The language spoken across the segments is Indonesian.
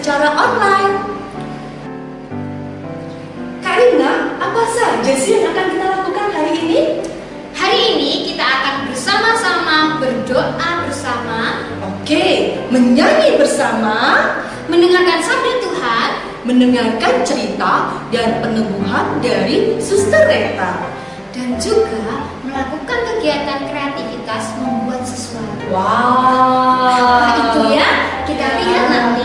secara online. Kak Rina, apa saja sih yang akan kita lakukan hari ini? hari ini kita akan bersama-sama berdoa bersama, Oke, menyanyi bersama, mendengarkan sabda Tuhan, mendengarkan cerita dan peneguhan dari Suster Reta. dan juga melakukan kegiatan kreativitas membuat sesuatu. Wow. Apa itu ya?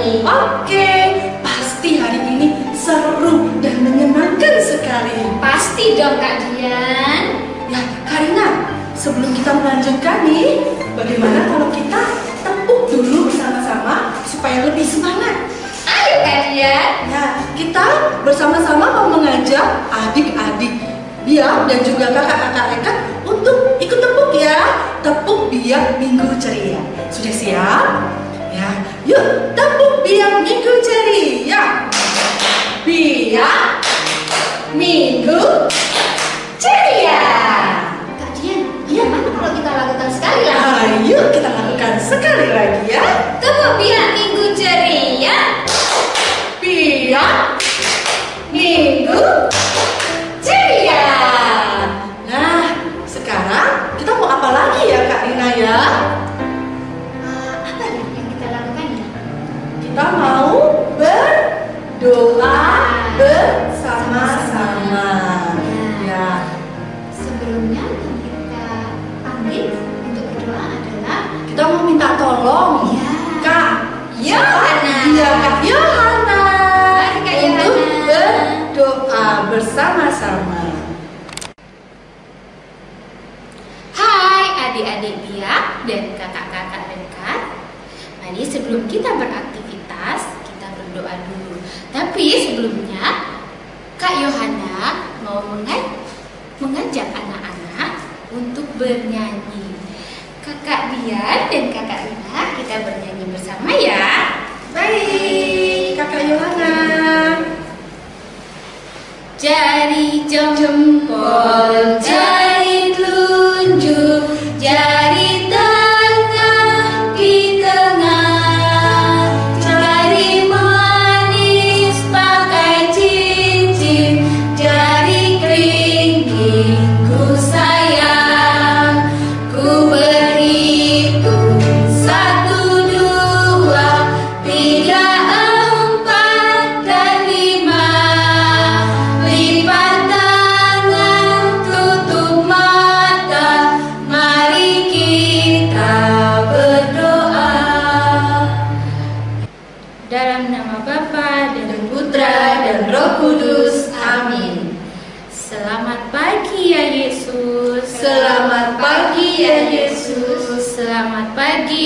Oke, pasti hari ini seru dan menyenangkan sekali. Pasti dong Kak Dian. Ya, Karina, sebelum kita melanjutkan nih, bagaimana kalau kita tepuk dulu bersama-sama supaya lebih semangat? Ayo Kak Dian. Ya, kita bersama-sama mau mengajak adik-adik biak dan juga kakak-kakak rekat untuk ikut tepuk ya. Tepuk biak minggu ceria. Sudah siap? Ya, yuk tepuk biak minggu ceria. Biak minggu ceria. Kak Dian, gimana kalau kita lakukan sekali lagi? Ayo kita lakukan sekali lagi ya. Tepuk biar minggu ceria. Biak minggu ceria.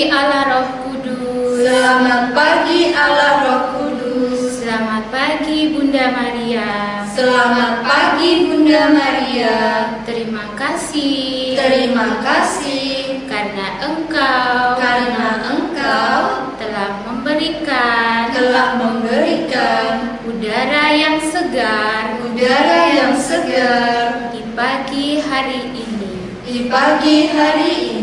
Pagi Allah Roh Kudus. Selamat pagi Allah Roh Kudus. Selamat pagi Bunda Maria. Selamat pagi Bunda Maria. Terima kasih. Terima kasih karena Engkau karena Engkau telah memberikan telah memberikan udara yang segar udara yang segar di pagi hari ini. di pagi hari ini.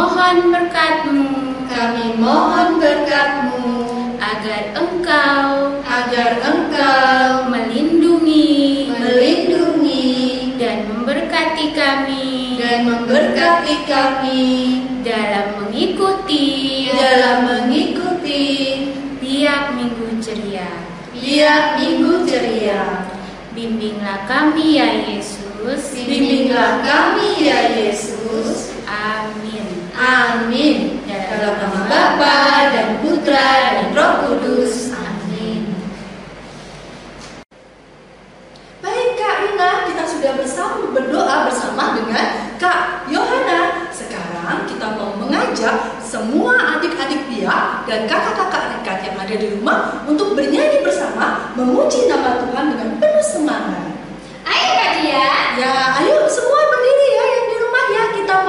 Mohon berkat-Mu Kami mohon berkat-Mu agar Engkau agar Engkau melindungi melindungi dan memberkati kami dan memberkati kami dalam mengikuti dalam mengikuti tiap minggu ceria. tiap minggu ceria. Bimbinglah kami ya Yesus. Bimbinglah kami ya Yesus. Amin. Ya dalam nama Bapa dan Putra dan Roh Kudus. Amin. Baik Kak Rina, kita sudah bersama berdoa bersama dengan Kak Yohana. Sekarang kita mau mengajak semua adik-adik dia dan kakak-kakak dekat yang ada di rumah untuk bernyanyi bersama memuji nama Tuhan dengan penuh semangat. Ayo Kak Dia. Ya, ayo semua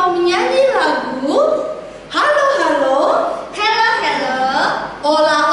mau menyanyi lagu Halo Halo Halo, halo. Ola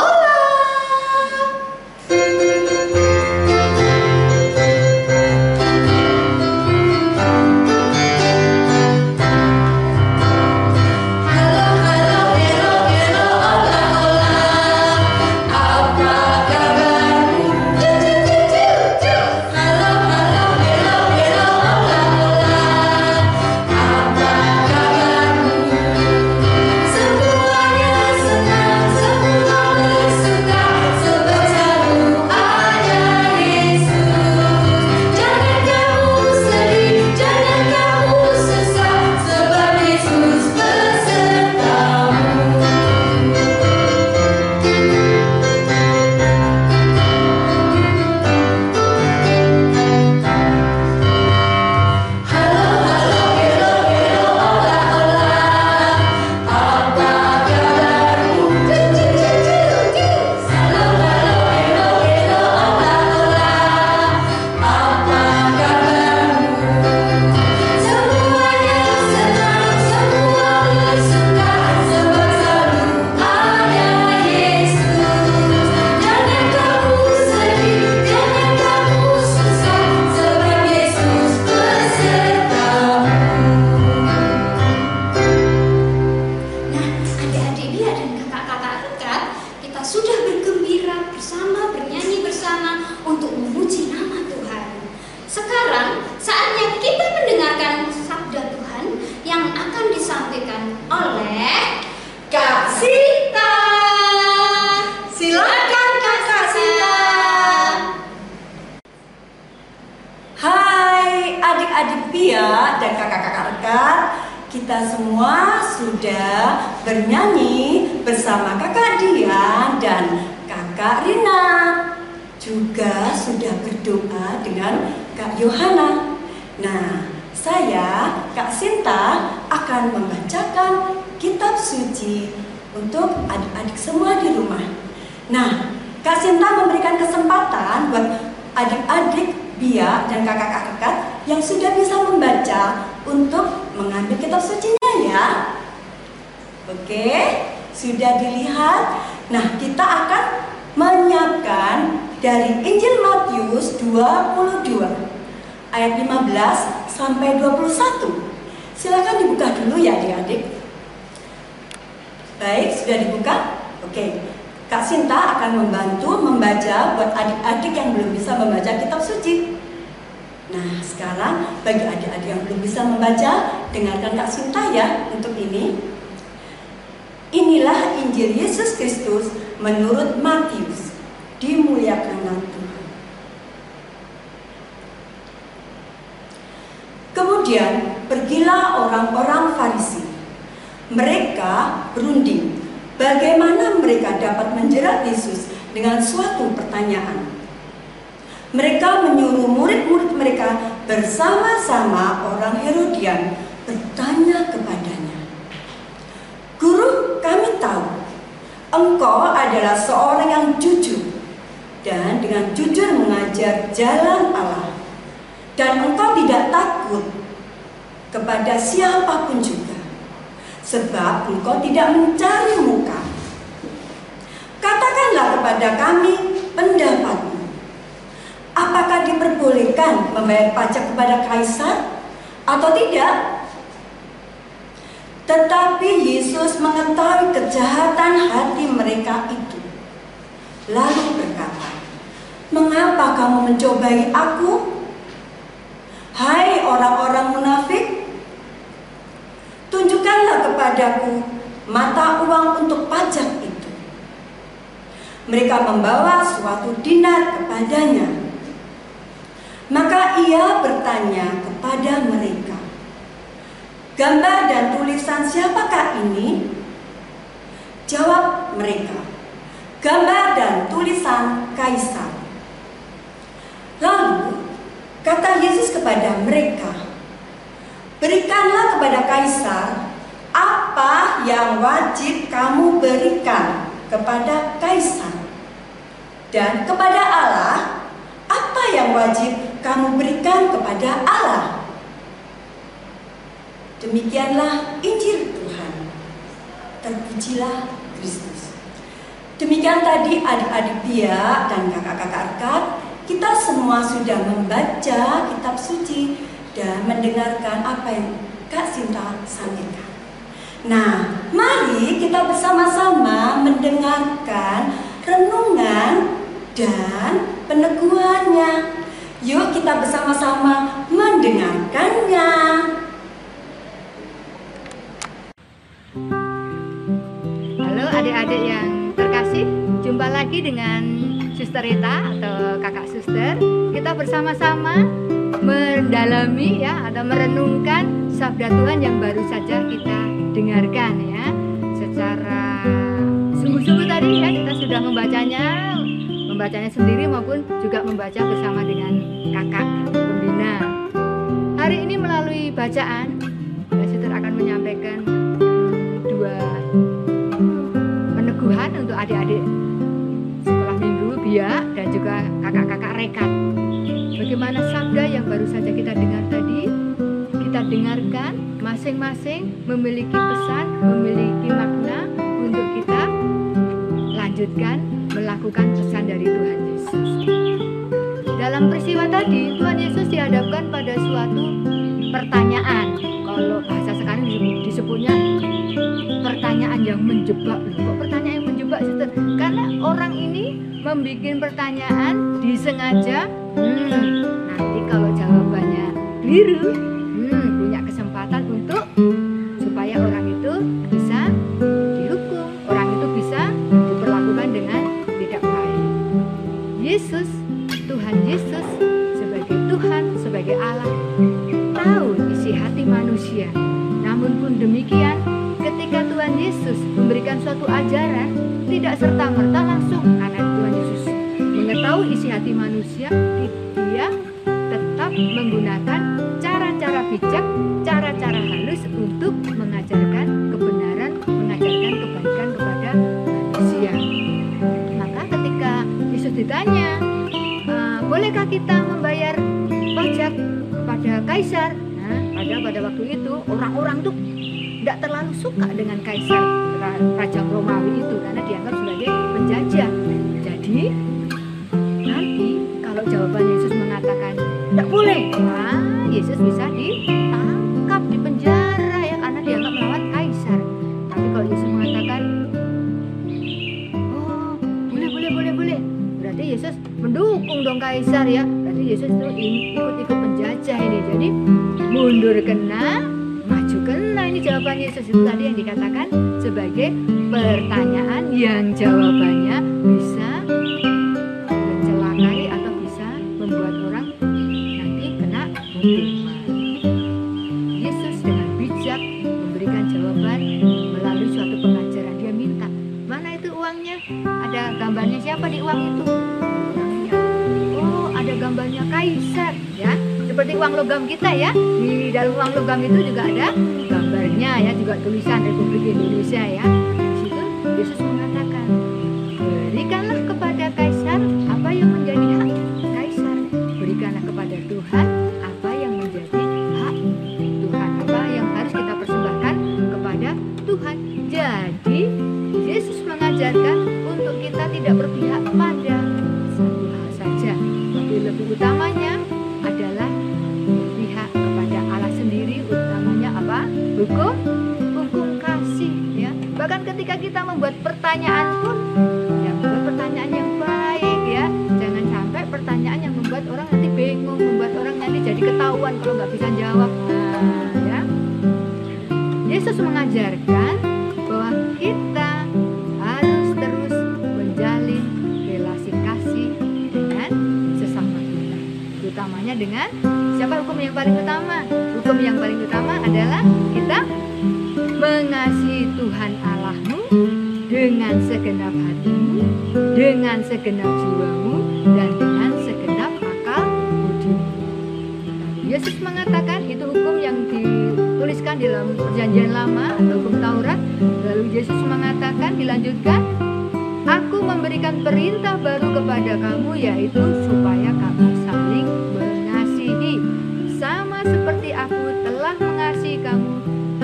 Pia dan kakak-kakak rekat Kita semua sudah bernyanyi bersama kakak Dian dan kakak Rina. Juga sudah berdoa dengan kak Yohana. Nah, saya Kak Sinta akan membacakan kitab suci untuk adik-adik semua di rumah. Nah, Kak Sinta memberikan kesempatan buat adik-adik Bia dan kakak-kakak yang sudah bisa membaca untuk mengambil kitab sucinya ya. Oke, sudah dilihat. Nah, kita akan menyiapkan dari Injil Matius 22 ayat 15 sampai 21. Silakan dibuka dulu ya adik-adik. Baik, sudah dibuka? Oke. Kak Sinta akan membantu membaca buat adik-adik yang belum bisa membaca kitab suci. Nah, sekarang bagi adik-adik yang belum bisa membaca, dengarkan Kak Sinta ya untuk ini. Inilah Injil Yesus Kristus menurut Matius. Dimuliakanlah Tuhan. Kemudian pergilah orang-orang Farisi. Mereka berunding bagaimana mereka dapat menjerat Yesus dengan suatu pertanyaan. Mereka menyuruh murid-murid mereka bersama-sama orang Herodian bertanya kepadanya. Guru, kami tahu engkau adalah seorang yang jujur dan dengan jujur mengajar jalan Allah. Dan engkau tidak takut kepada siapa pun juga. Sebab engkau tidak mencari muka. Katakanlah kepada kami pendapatmu. Apakah diperbolehkan membayar pajak kepada kaisar atau tidak? Tetapi Yesus mengetahui kejahatan hati mereka itu. Lalu berkata, "Mengapa kamu mencobai aku? Hai orang-orang munafik, tunjukkanlah kepadaku mata uang untuk pajak itu." Mereka membawa suatu dinar kepadanya. Maka ia bertanya kepada mereka, "Gambar dan tulisan siapakah ini?" Jawab mereka, "Gambar dan tulisan kaisar." Lalu kata Yesus kepada mereka, "Berikanlah kepada kaisar apa yang wajib kamu berikan kepada kaisar? Dan kepada Allah, apa yang wajib kamu berikan kepada Allah? Demikianlah Injil Tuhan. Terpujilah Kristus. Demikian tadi adik-adik Bia dan kakak-kakak rekat, kita semua sudah membaca kitab suci dan mendengarkan apa yang Kak Sinta sampaikan. Nah, mari kita bersama-sama mendengarkan renungan dan peneguhannya. Yuk kita bersama-sama mendengarkannya. Halo adik-adik yang terkasih, jumpa lagi dengan Suster Rita atau kakak suster. Kita bersama-sama mendalami ya atau merenungkan sabda Tuhan yang baru saja kita dengarkan ya. Secara sungguh-sungguh tadi ya kita sudah membacanya, membacanya sendiri maupun juga membaca bersama dengan kakak pembina. Hari ini melalui bacaan, suster akan menyampaikan dua peneguhan untuk adik-adik sekolah minggu Bia dan juga kakak-kakak rekat. Bagaimana sabda yang baru saja kita dengar tadi? Kita dengarkan masing-masing memiliki pesan, memiliki makna untuk kita lanjutkan melakukan pesan dari Tuhan Yesus. Dalam peristiwa tadi, Tuhan Yesus dihadapkan pada suatu pertanyaan. Kalau bahasa sekarang disebutnya pertanyaan yang menjebak. Kok pertanyaan yang menjebak Sister? Karena orang ini membuat pertanyaan disengaja. Hmm, nanti kalau jawabannya keliru, ditanya, "Eh, bolehkah kita membayar pajak kepada kaisar? Nah, pada pada waktu itu orang-orang tuh tidak terlalu suka dengan kaisar ra- raja Romawi itu karena dianggap sebagai penjajah. Jadi nanti kalau jawaban Yesus mengatakan tidak boleh, nah Yesus bisa ditangkap kaisar ya. Berarti Yesus itu ikut-ikut penjajah ini. Jadi mundur kena, maju kena. Ini jawaban Yesus itu tadi yang dikatakan sebagai pertanyaan yang jawabannya itu juga ada gambarnya ya, juga tulisan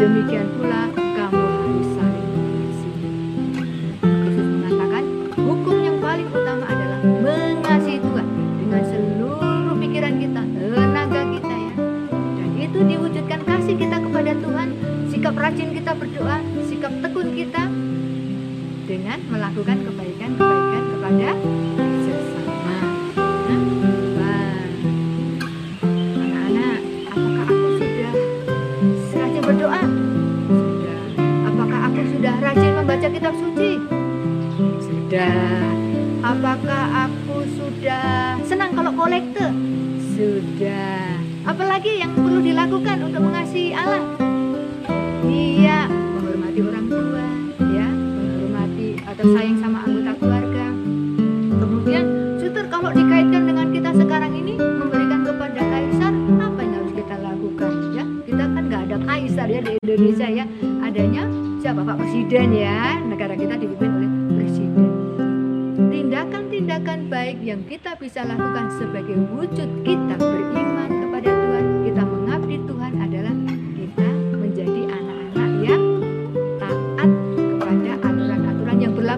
Demikian pula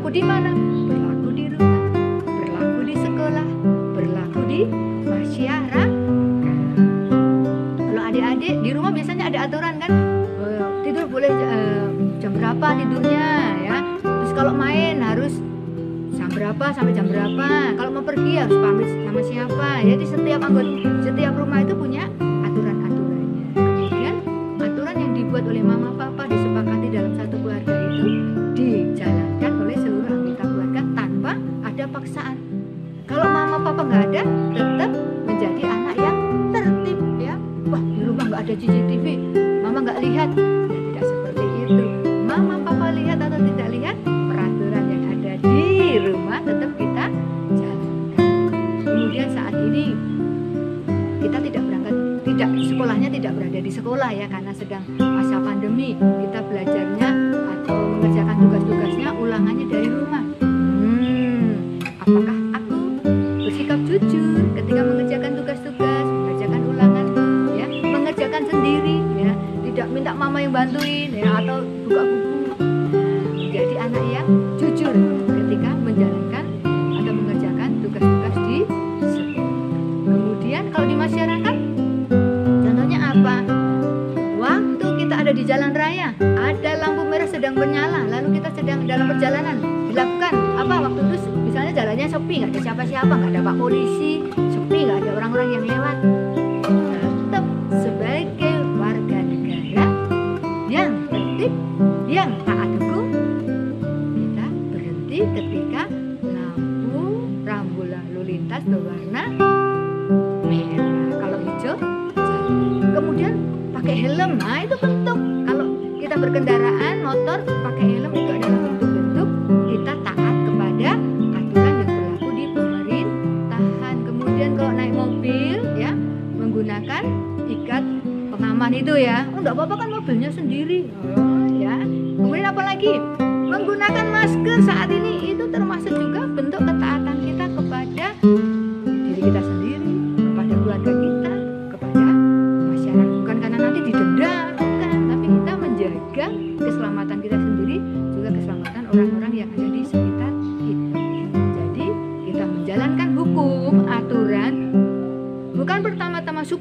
berlaku di mana? Berlaku di rumah, berlaku di sekolah, berlaku di masyarakat. Kalau adik-adik di rumah biasanya ada aturan kan? Eh, tidur boleh eh, jam berapa tidurnya ya. Terus kalau main harus jam berapa sampai jam berapa. Kalau mau pergi harus pamit sama siapa. Jadi setiap anggota setiap rumah itu punya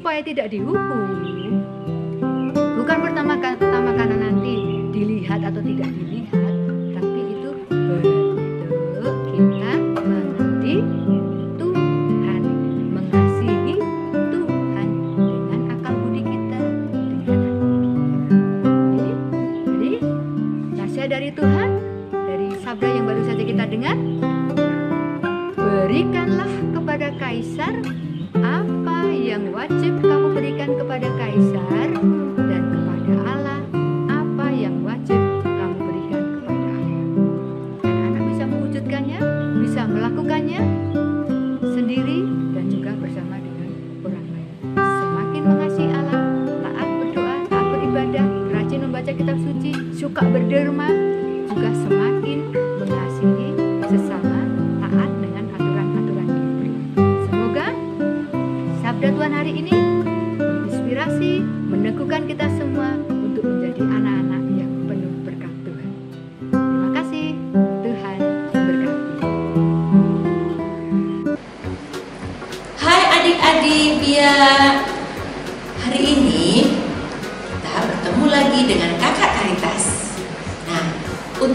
supaya tidak dihukum. Bukan pertama pertama karena nanti dilihat atau tidak dilihat tapi itu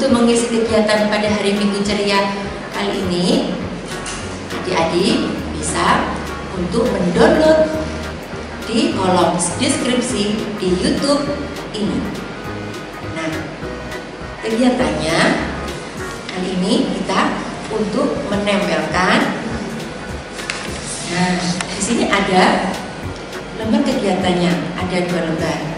untuk mengisi kegiatan pada hari Minggu ceria kali ini, adik-adik bisa untuk mendownload di kolom deskripsi di YouTube ini. Nah, kegiatannya kali ini kita untuk menempelkan Nah, di sini ada lembar kegiatannya, ada dua lembar.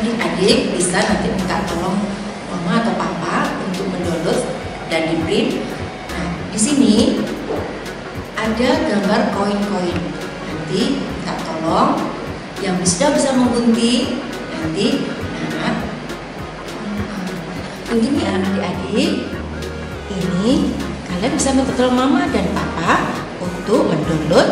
Adik-adik bisa nanti minta tolong mama atau papa untuk mendownload dan di print. Nah, di sini ada gambar koin-koin. Nanti minta tolong yang sudah bisa menggunting nanti nah, gunting ya adik-adik. Ini kalian bisa minta tolong mama dan papa untuk mendownload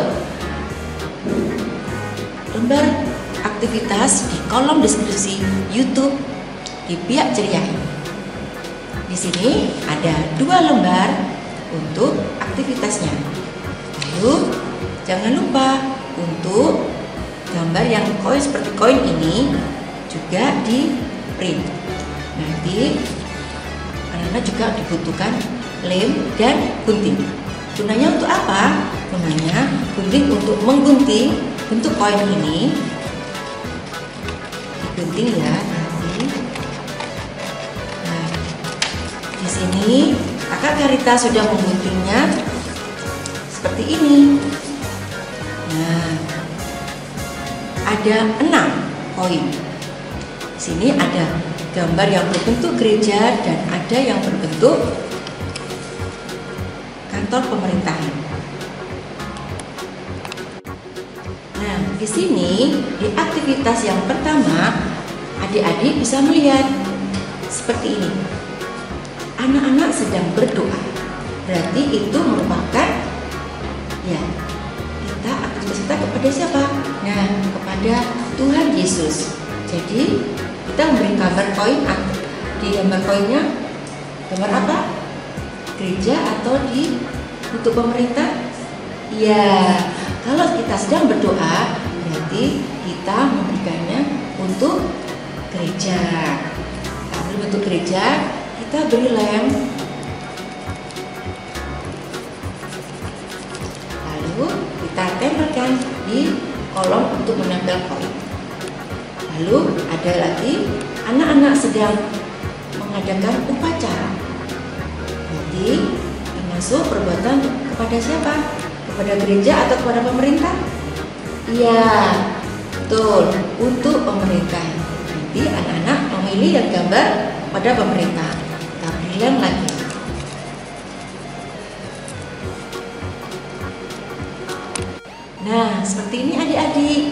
lembar aktivitas di kolom deskripsi YouTube di pihak ceria ini. Di sini ada dua lembar untuk aktivitasnya. Lalu jangan lupa untuk gambar yang koin seperti koin ini juga di print. Nanti anak-anak juga dibutuhkan lem dan gunting. Gunanya untuk apa? Gunanya gunting untuk menggunting bentuk koin ini. Digunting ya nanti. Nah, di sini kakak Karita sudah mengguntingnya seperti ini. Nah, ada enam koin. Di sini ada gambar yang berbentuk gereja dan ada yang berbentuk kantor pemerintahan. Nah, di sini di aktivitas yang pertama, adik-adik bisa melihat seperti ini. Anak-anak sedang berdoa. Berarti itu merupakan ya kita aktivitas kita kepada siapa? Nah, kepada Tuhan Yesus. Jadi kita memberi gambar koin di gambar koinnya gambar apa? Gereja atau di untuk pemerintah? Ya, kalau kita sedang berdoa, berarti kita memberikannya untuk gereja. Kalau bentuk gereja, kita beri lem. Lalu kita tempelkan di kolom untuk menempel koin. Lalu ada lagi anak-anak sedang mengadakan upacara. Jadi termasuk perbuatan kepada siapa? Kepada gereja atau kepada pemerintah? Iya, betul. Untuk pemerintah. Nanti anak-anak memilih dan gambar pada pemerintah. Lem lagi. Nah, seperti ini adik-adik.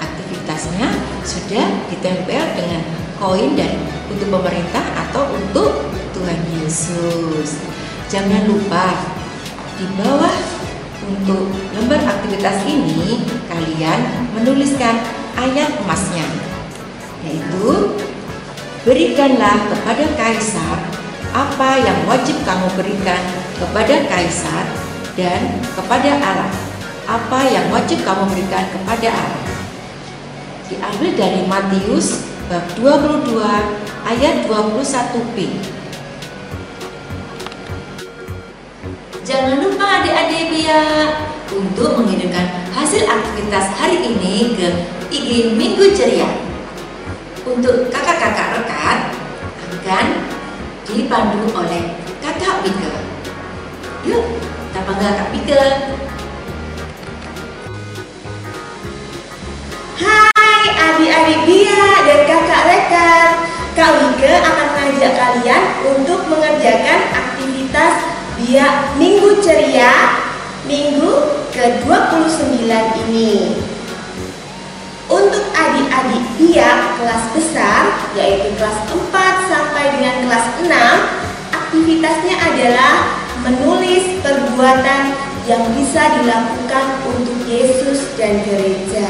Aktivitasnya sudah ditempel dengan koin dan untuk pemerintah atau untuk Tuhan Yesus. Jangan lupa di bawah untuk lembar aktivitas ini kalian menuliskan ayat emasnya yaitu berikanlah kepada kaisar apa yang wajib kamu berikan kepada kaisar dan kepada Allah apa yang wajib kamu berikan kepada Allah diambil dari Matius bab 22 ayat 21b Jangan lupa adik-adik biar untuk mengirimkan hasil aktivitas hari ini ke IG Minggu Ceria. Untuk kakak-kakak rekat akan dipandu oleh kakak Mika. Yuk, kita panggil kakak Mika. Hai adik-adik Bia dan kakak rekan Kak Wike akan mengajak kalian untuk mengerjakan aktivitas Bia Minggu Ceria Minggu ke-29 ini Untuk adik-adik Biak kelas besar yaitu kelas 4 sampai dengan kelas 6 aktivitasnya adalah menulis perbuatan yang bisa dilakukan untuk Yesus dan gereja.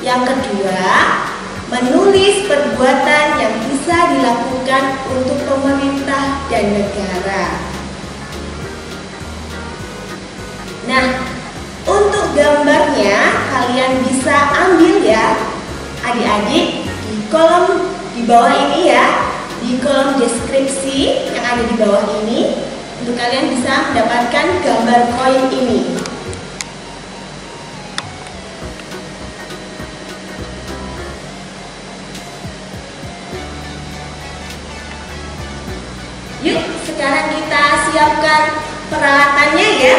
Yang kedua, menulis perbuatan yang bisa dilakukan untuk pemerintah dan negara. Nah, untuk gambarnya kalian bisa ambil ya adik-adik di kolom di bawah ini ya di kolom deskripsi yang ada di bawah ini untuk kalian bisa mendapatkan gambar koin ini Yuk, sekarang kita siapkan peralatannya ya.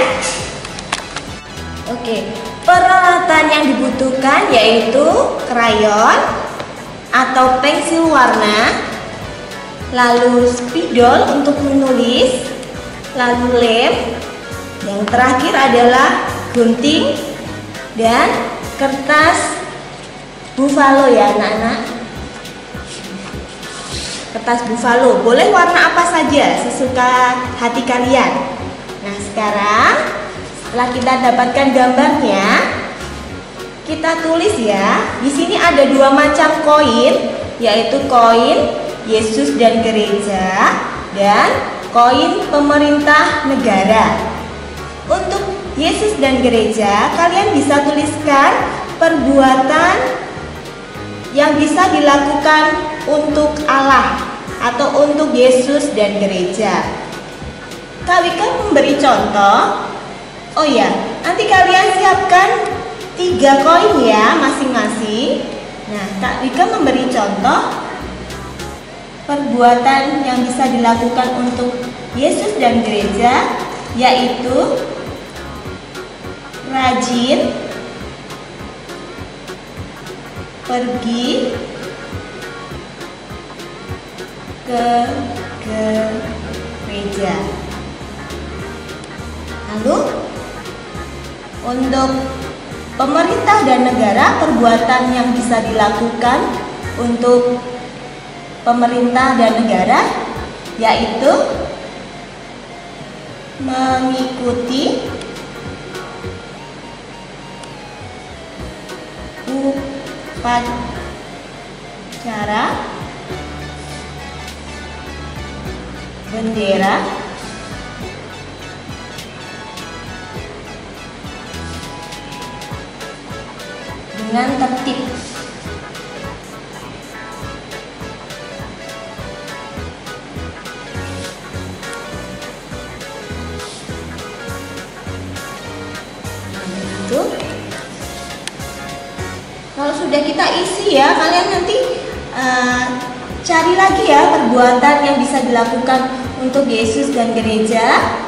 Oke, peralatan yang dibutuhkan yaitu krayon atau pensil warna, lalu spidol untuk menulis, lalu lem, yang terakhir adalah gunting dan kertas buffalo ya anak-anak. Kertas buffalo boleh warna apa saja sesuka hati kalian. Nah sekarang setelah kita dapatkan gambarnya, kita tulis ya. Di sini ada dua macam koin, yaitu koin Yesus dan gereja dan koin pemerintah negara. Untuk Yesus dan gereja, kalian bisa tuliskan perbuatan yang bisa dilakukan untuk Allah atau untuk Yesus dan gereja. Kak Wika memberi contoh Oh ya, nanti kalian siapkan tiga koin ya masing-masing. Nah, Kak Wika memberi contoh perbuatan yang bisa dilakukan untuk Yesus dan gereja, yaitu rajin pergi ke gereja. Lalu untuk pemerintah dan negara, perbuatan yang bisa dilakukan untuk pemerintah dan negara yaitu mengikuti upacara bendera dengan tertib. Kalau sudah kita isi ya, kalian nanti uh, cari lagi ya perbuatan yang bisa dilakukan untuk Yesus dan gereja.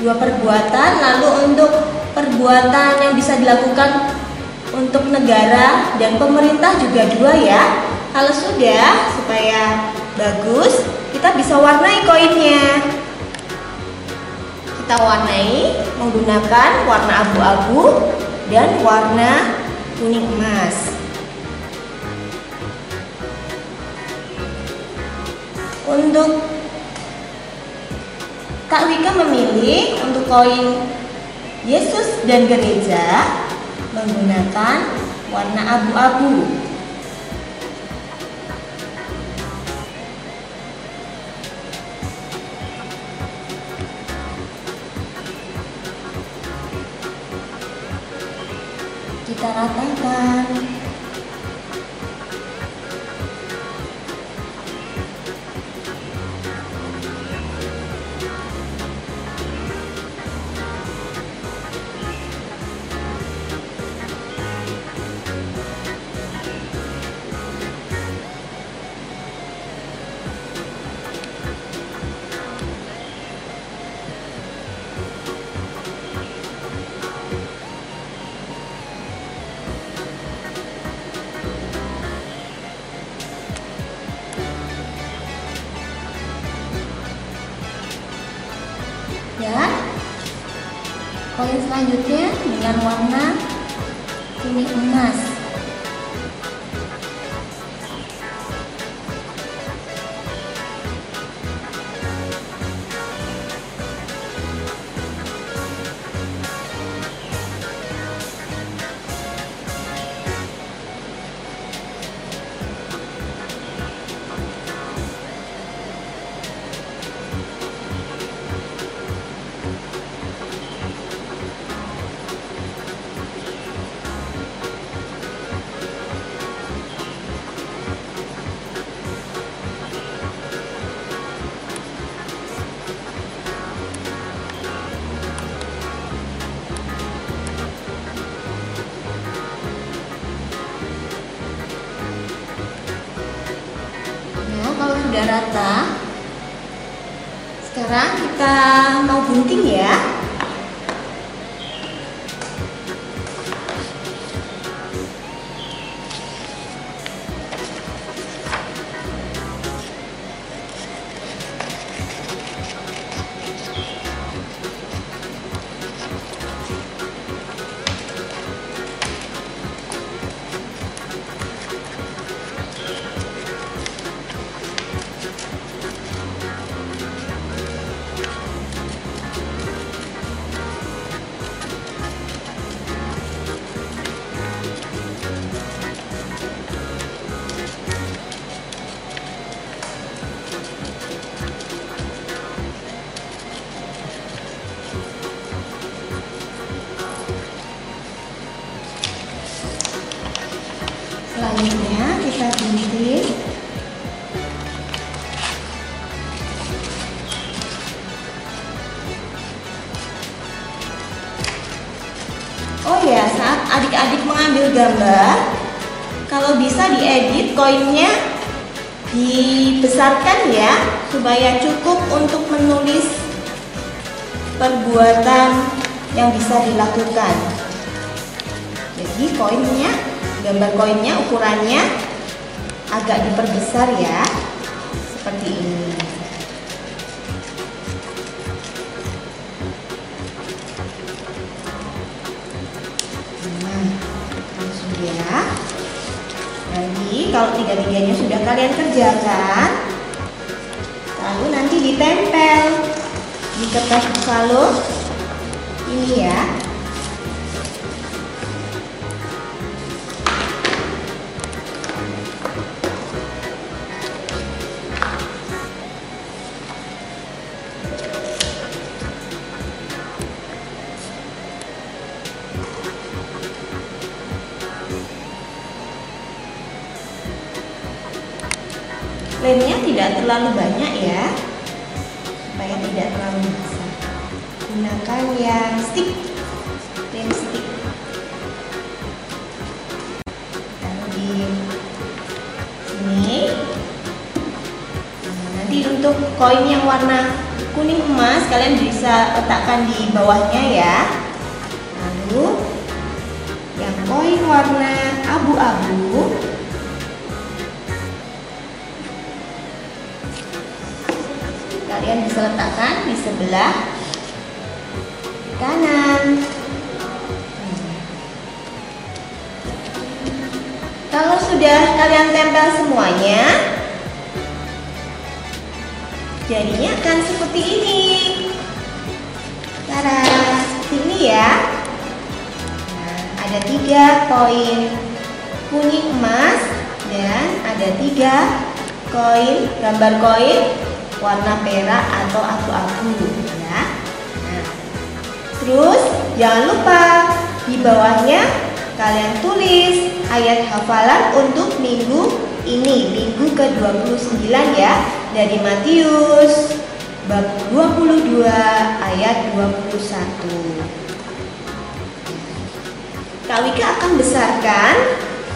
Dua perbuatan, lalu untuk perbuatan yang bisa dilakukan untuk negara dan pemerintah juga dua ya. Kalau sudah, supaya bagus, kita bisa warnai koinnya. Kita warnai menggunakan warna abu-abu dan warna kuning emas. Untuk Kak Wika memilih untuk koin Yesus dan gereja menggunakan warna abu-abu. Kita ratakan. Selanjutnya dengan warna kuning emas. Gambar, kalau bisa diedit koinnya dibesarkan ya, supaya cukup untuk menulis perbuatan yang bisa dilakukan. Jadi koinnya, gambar koinnya ukurannya agak diperbesar ya, ya. Nanti kalau tiga-tiganya sudah kalian kerjakan, lalu nanti ditempel di kertas buffalo ini ya. Letakkan di bawahnya ya. Lalu yang koin warna abu-abu kalian bisa letakkan di sebelah kanan. Kalau sudah kalian tempel semuanya, jadinya akan seperti ini. Seperti ini ya. Nah, ada tiga koin kuning emas dan ada tiga koin gambar koin warna perak atau abu-abu ya. Nah, terus jangan lupa di bawahnya kalian tulis ayat hafalan untuk minggu ini, minggu ke-29 ya dari Matius bab 22 ayat 21. Kak Wika akan besarkan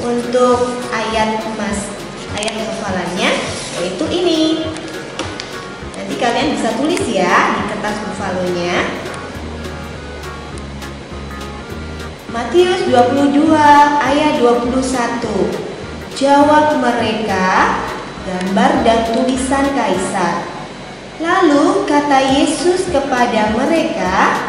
untuk ayat mas ayat hafalannya yaitu ini. Nanti kalian bisa tulis ya di kertas buffalonya. Matius 22 ayat 21. Jawab mereka gambar dan tulisan kaisar. Lalu kata Yesus kepada mereka,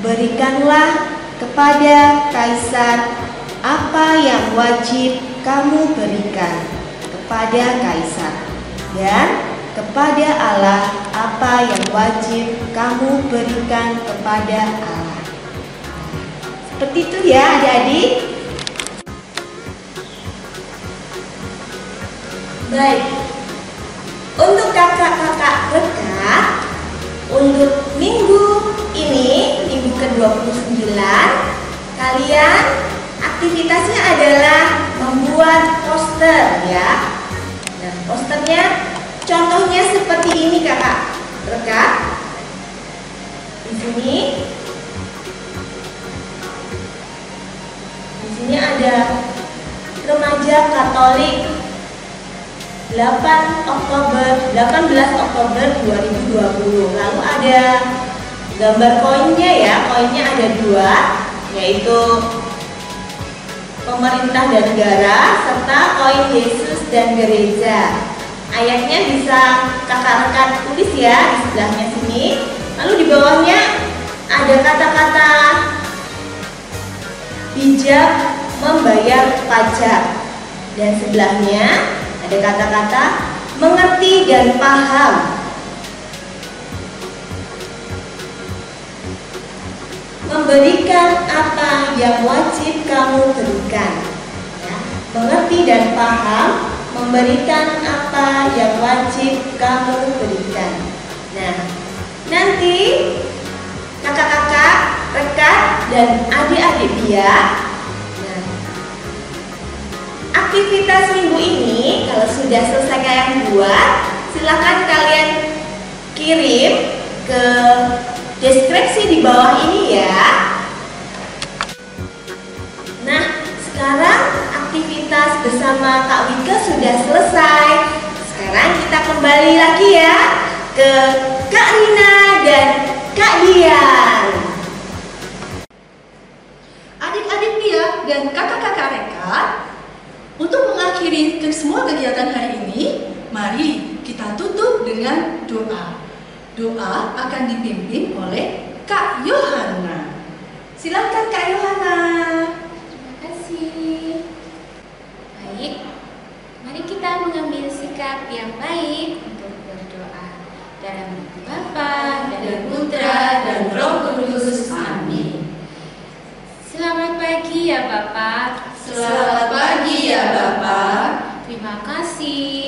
"Berikanlah kepada kaisar apa yang wajib kamu berikan kepada kaisar dan kepada Allah apa yang wajib kamu berikan kepada Allah." Seperti itu ya adik-adik. Baik. Untuk kakak-kakak rekat, untuk minggu ini, minggu ke-29, kalian aktivitasnya adalah membuat poster ya. Nah, posternya contohnya seperti ini kakak rekat. Di sini Di sini ada remaja Katolik 8 Oktober 18 Oktober 2020. Lalu ada gambar koinnya ya. Koinnya ada dua, yaitu pemerintah dan negara serta koin Yesus dan gereja. Ayatnya bisa kakak rekan tulis ya di sebelahnya sini. Lalu di bawahnya ada kata-kata bijak membayar pajak dan sebelahnya ada kata-kata mengerti dan paham. Memberikan apa yang wajib kamu berikan. Ya, mengerti dan paham memberikan apa yang wajib kamu berikan. Nah, nanti kakak-kakak, rekan, dan adik-adik dia aktivitas minggu ini kalau sudah selesai kalian buat silakan kalian kirim ke deskripsi di bawah ini ya nah sekarang aktivitas bersama Kak Wika sudah selesai sekarang kita kembali lagi ya ke Kak Rina dan Kak Dian. Adik-adik dia dan kakak-kakak rekan, untuk mengakhiri semua kegiatan hari ini, mari kita tutup dengan doa. Doa akan dipimpin oleh Kak Yohana. Silakan Kak Yohana. Terima kasih. Baik, mari kita mengambil sikap yang baik untuk berdoa dalam nama Bapa dan Putra dan Roh Kudus. Amin. Selamat pagi ya Bapak. Selamat ya Bapak. Terima kasih.